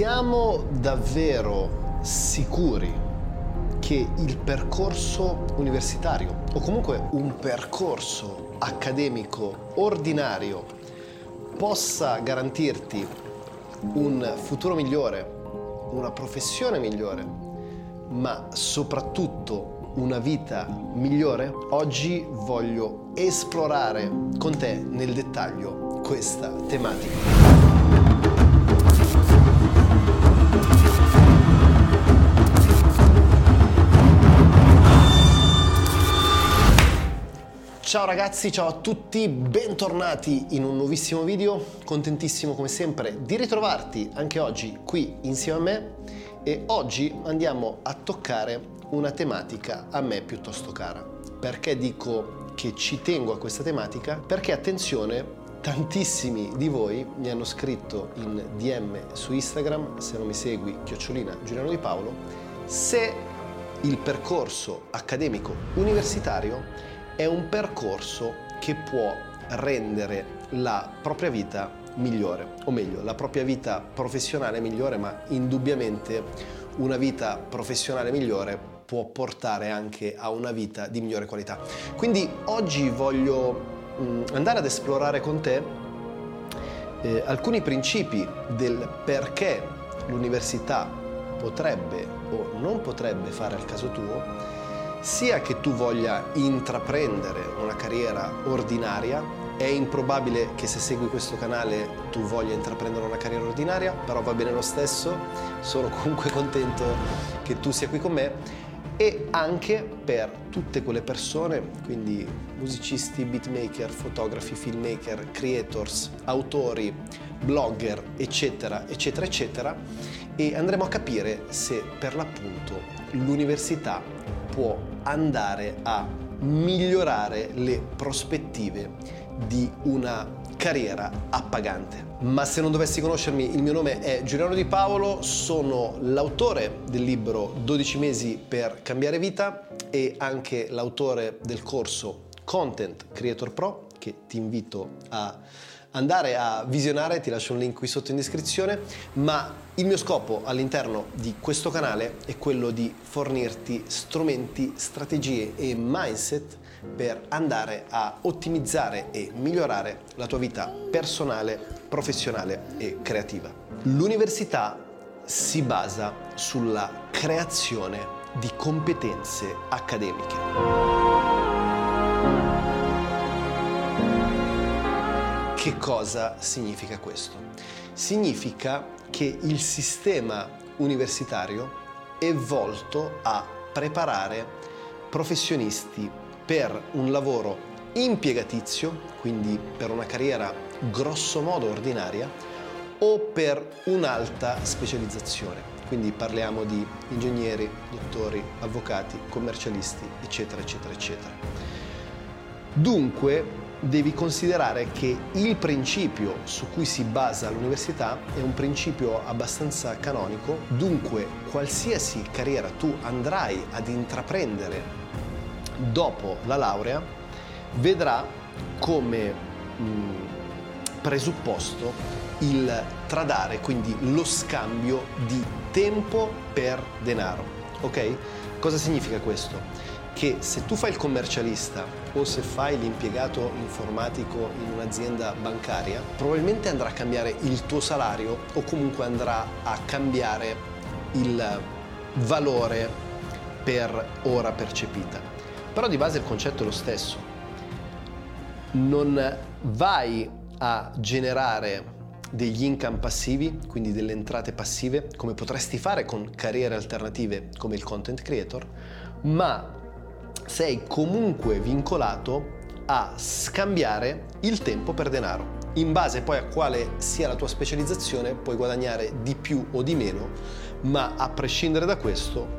siamo davvero sicuri che il percorso universitario o comunque un percorso accademico ordinario possa garantirti un futuro migliore, una professione migliore, ma soprattutto una vita migliore? Oggi voglio esplorare con te nel dettaglio questa tematica. Ciao ragazzi, ciao a tutti, bentornati in un nuovissimo video, contentissimo come sempre di ritrovarti anche oggi qui insieme a me e oggi andiamo a toccare una tematica a me piuttosto cara. Perché dico che ci tengo a questa tematica? Perché attenzione, tantissimi di voi mi hanno scritto in DM su Instagram, se non mi segui, chiocciolina Giuliano Di Paolo, se il percorso accademico universitario è un percorso che può rendere la propria vita migliore, o meglio, la propria vita professionale migliore, ma indubbiamente una vita professionale migliore può portare anche a una vita di migliore qualità. Quindi oggi voglio andare ad esplorare con te eh, alcuni principi del perché l'università potrebbe o non potrebbe fare al caso tuo sia che tu voglia intraprendere una carriera ordinaria, è improbabile che se segui questo canale tu voglia intraprendere una carriera ordinaria, però va bene lo stesso, sono comunque contento che tu sia qui con me e anche per tutte quelle persone, quindi musicisti, beatmaker, fotografi, filmmaker, creators, autori, blogger, eccetera, eccetera, eccetera, e andremo a capire se per l'appunto l'università può andare a migliorare le prospettive di una carriera appagante. Ma se non dovessi conoscermi, il mio nome è Giuliano Di Paolo, sono l'autore del libro 12 mesi per cambiare vita e anche l'autore del corso Content Creator Pro che ti invito a andare a visionare, ti lascio un link qui sotto in descrizione, ma il mio scopo all'interno di questo canale è quello di fornirti strumenti, strategie e mindset per andare a ottimizzare e migliorare la tua vita personale, professionale e creativa. L'università si basa sulla creazione di competenze accademiche. Che cosa significa questo? Significa che il sistema universitario è volto a preparare professionisti per un lavoro impiegatizio, quindi per una carriera grosso modo ordinaria, o per un'alta specializzazione. Quindi parliamo di ingegneri, dottori, avvocati, commercialisti, eccetera, eccetera, eccetera. Dunque, devi considerare che il principio su cui si basa l'università è un principio abbastanza canonico, dunque qualsiasi carriera tu andrai ad intraprendere dopo la laurea vedrà come mh, presupposto il tradare, quindi lo scambio di tempo per denaro. Ok? Cosa significa questo? Che se tu fai il commercialista o se fai l'impiegato informatico in un'azienda bancaria, probabilmente andrà a cambiare il tuo salario o comunque andrà a cambiare il valore per ora percepita. Però di base il concetto è lo stesso. Non vai a generare degli income passivi, quindi delle entrate passive, come potresti fare con carriere alternative come il content creator, ma sei comunque vincolato a scambiare il tempo per denaro. In base poi a quale sia la tua specializzazione puoi guadagnare di più o di meno, ma a prescindere da questo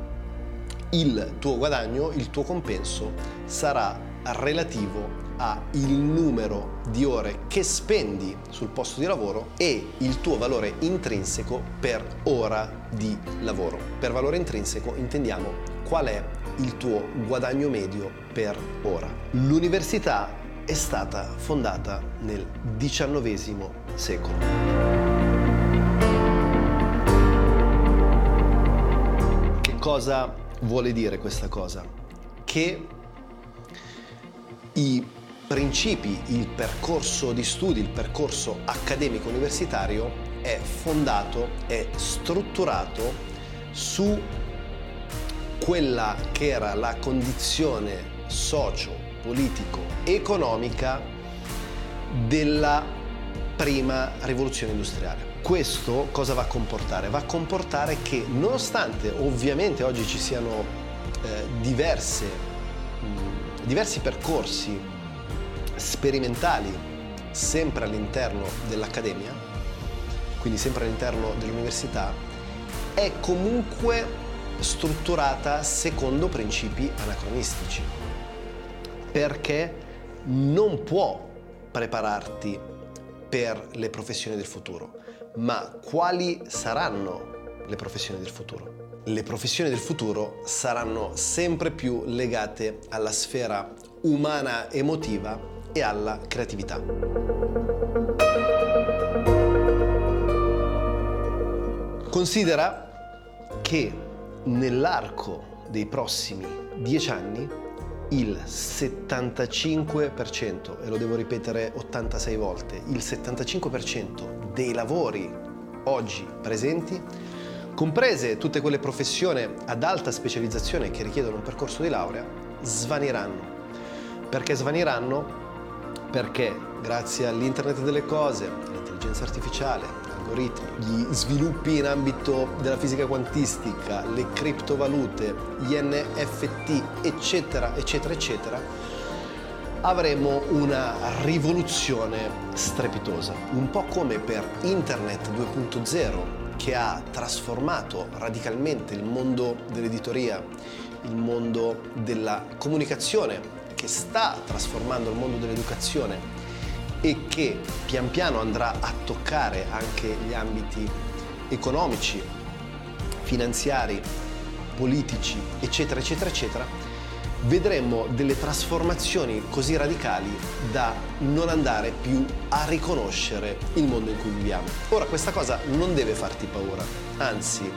il tuo guadagno, il tuo compenso sarà relativo al numero di ore che spendi sul posto di lavoro e il tuo valore intrinseco per ora di lavoro. Per valore intrinseco intendiamo qual è il tuo guadagno medio per ora. L'università è stata fondata nel XIX secolo. Cosa vuole dire questa cosa? Che i principi, il percorso di studi, il percorso accademico universitario è fondato, è strutturato su quella che era la condizione socio-politico-economica della prima rivoluzione industriale. Questo cosa va a comportare? Va a comportare che nonostante ovviamente oggi ci siano eh, diverse, mh, diversi percorsi sperimentali sempre all'interno dell'accademia, quindi sempre all'interno dell'università, è comunque strutturata secondo principi anacronistici, perché non può prepararti per le professioni del futuro ma quali saranno le professioni del futuro? Le professioni del futuro saranno sempre più legate alla sfera umana emotiva e alla creatività. Considera che nell'arco dei prossimi dieci anni il 75%, e lo devo ripetere 86 volte, il 75% dei lavori oggi presenti, comprese tutte quelle professioni ad alta specializzazione che richiedono un percorso di laurea, svaniranno. Perché svaniranno? Perché? Grazie all'internet delle cose, all'intelligenza artificiale, algoritmi, gli sviluppi in ambito della fisica quantistica, le criptovalute, gli NFT, eccetera, eccetera, eccetera, avremo una rivoluzione strepitosa, un po' come per Internet 2.0 che ha trasformato radicalmente il mondo dell'editoria, il mondo della comunicazione, che sta trasformando il mondo dell'educazione e che pian piano andrà a toccare anche gli ambiti economici, finanziari, politici, eccetera, eccetera, eccetera, vedremo delle trasformazioni così radicali da non andare più a riconoscere il mondo in cui viviamo. Ora questa cosa non deve farti paura, anzi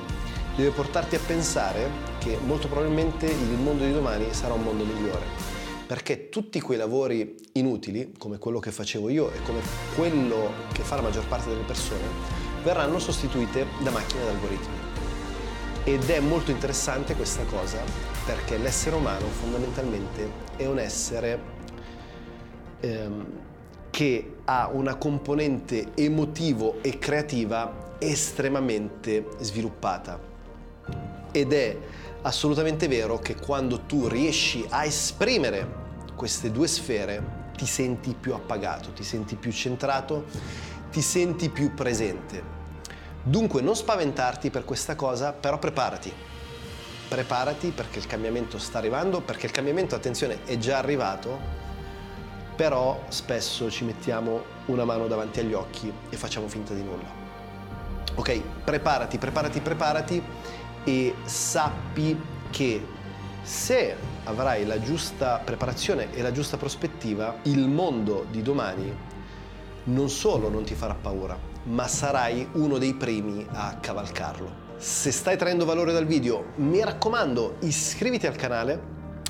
deve portarti a pensare che molto probabilmente il mondo di domani sarà un mondo migliore perché tutti quei lavori inutili, come quello che facevo io e come quello che fa la maggior parte delle persone, verranno sostituite da macchine ed algoritmi. Ed è molto interessante questa cosa perché l'essere umano fondamentalmente è un essere ehm, che ha una componente emotivo e creativa estremamente sviluppata. Ed è assolutamente vero che quando tu riesci a esprimere queste due sfere ti senti più appagato, ti senti più centrato, ti senti più presente. Dunque non spaventarti per questa cosa, però preparati. Preparati perché il cambiamento sta arrivando, perché il cambiamento, attenzione, è già arrivato, però spesso ci mettiamo una mano davanti agli occhi e facciamo finta di nulla. Ok, preparati, preparati, preparati e sappi che se avrai la giusta preparazione e la giusta prospettiva, il mondo di domani non solo non ti farà paura, ma sarai uno dei primi a cavalcarlo. Se stai traendo valore dal video, mi raccomando, iscriviti al canale,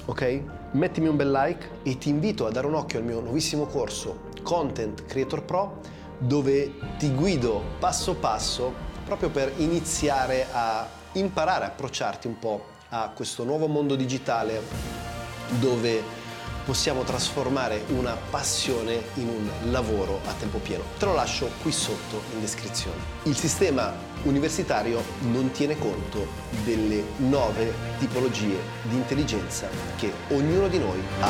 ok? Mettimi un bel like e ti invito a dare un occhio al mio nuovissimo corso Content Creator Pro dove ti guido passo passo proprio per iniziare a imparare a approcciarti un po' a questo nuovo mondo digitale dove possiamo trasformare una passione in un lavoro a tempo pieno. Te lo lascio qui sotto in descrizione. Il sistema universitario non tiene conto delle nove tipologie di intelligenza che ognuno di noi ha.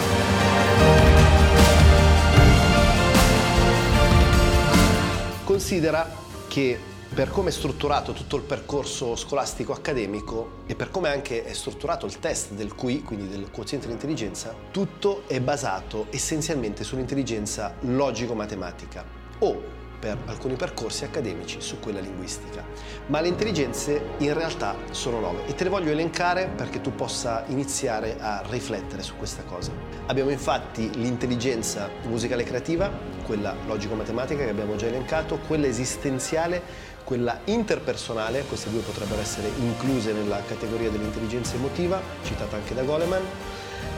Considera che per come è strutturato tutto il percorso scolastico accademico e per come anche è strutturato il test del QI, quindi del quoziente di intelligenza, tutto è basato essenzialmente sull'intelligenza logico-matematica o per alcuni percorsi accademici su quella linguistica. Ma le intelligenze in realtà sono nove e te le voglio elencare perché tu possa iniziare a riflettere su questa cosa. Abbiamo infatti l'intelligenza musicale creativa, quella logico-matematica che abbiamo già elencato, quella esistenziale, quella interpersonale, queste due potrebbero essere incluse nella categoria dell'intelligenza emotiva, citata anche da Goleman,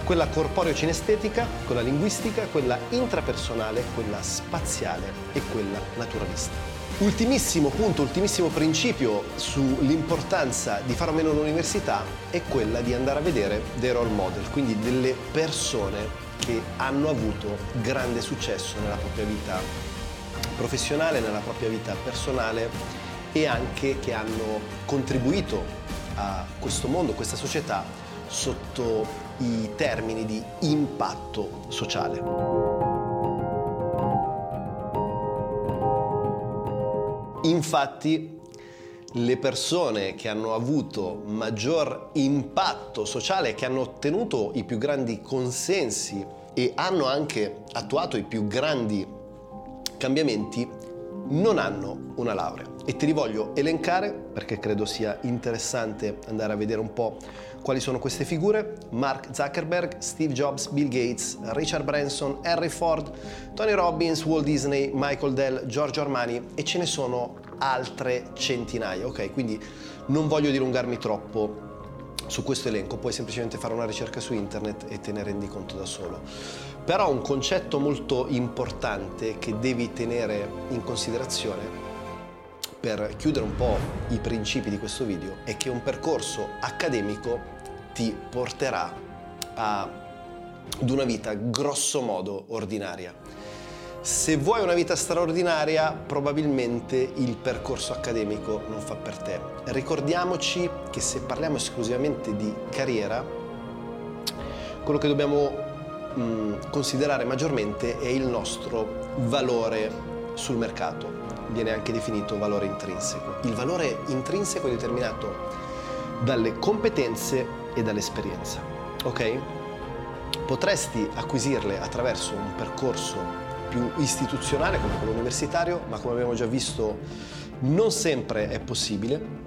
quella corporeo-cinestetica, quella linguistica, quella intrapersonale, quella spaziale e quella naturalista. Ultimissimo punto, ultimissimo principio sull'importanza di fare o meno l'università è quella di andare a vedere dei role model, quindi delle persone che hanno avuto grande successo nella propria vita professionale, nella propria vita personale e anche che hanno contribuito a questo mondo, a questa società sotto i termini di impatto sociale. Infatti le persone che hanno avuto maggior impatto sociale, che hanno ottenuto i più grandi consensi e hanno anche attuato i più grandi cambiamenti, non hanno una laurea. E te li voglio elencare perché credo sia interessante andare a vedere un po' quali sono queste figure. Mark Zuckerberg, Steve Jobs, Bill Gates, Richard Branson, Henry Ford, Tony Robbins, Walt Disney, Michael Dell, Giorgio Armani e ce ne sono altre centinaia, ok? Quindi non voglio dilungarmi troppo su questo elenco, puoi semplicemente fare una ricerca su internet e te ne rendi conto da solo. Però un concetto molto importante che devi tenere in considerazione per chiudere un po' i principi di questo video è che un percorso accademico ti porterà ad una vita grosso modo ordinaria se vuoi una vita straordinaria, probabilmente il percorso accademico non fa per te. Ricordiamoci che se parliamo esclusivamente di carriera, quello che dobbiamo mh, considerare maggiormente è il nostro valore sul mercato. Viene anche definito valore intrinseco. Il valore intrinseco è determinato dalle competenze e dall'esperienza. Ok? Potresti acquisirle attraverso un percorso più istituzionale come quello universitario, ma come abbiamo già visto non sempre è possibile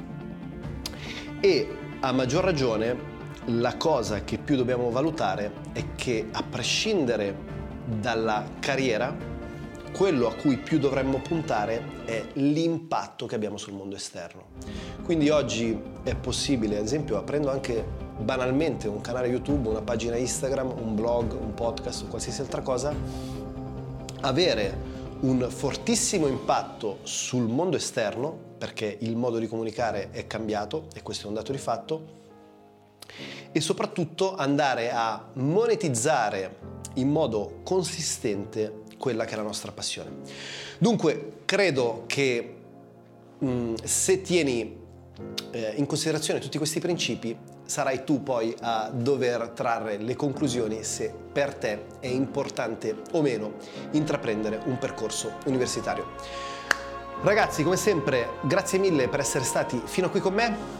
e a maggior ragione la cosa che più dobbiamo valutare è che a prescindere dalla carriera, quello a cui più dovremmo puntare è l'impatto che abbiamo sul mondo esterno. Quindi oggi è possibile, ad esempio, aprendo anche banalmente un canale YouTube, una pagina Instagram, un blog, un podcast o qualsiasi altra cosa, avere un fortissimo impatto sul mondo esterno, perché il modo di comunicare è cambiato e questo è un dato di fatto, e soprattutto andare a monetizzare in modo consistente quella che è la nostra passione. Dunque, credo che mh, mm, se tieni eh, in considerazione tutti questi principi, sarai tu poi a dover trarre le conclusioni se per te è importante o meno intraprendere un percorso universitario. Ragazzi, come sempre, grazie mille per essere stati fino a qui con me.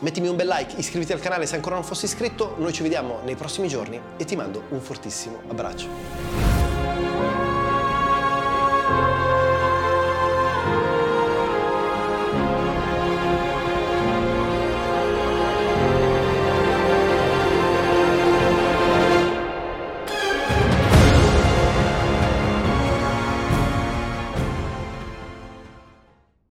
Mettimi un bel like, iscriviti al canale se ancora non fossi iscritto, noi ci vediamo nei prossimi giorni e ti mando un fortissimo abbraccio.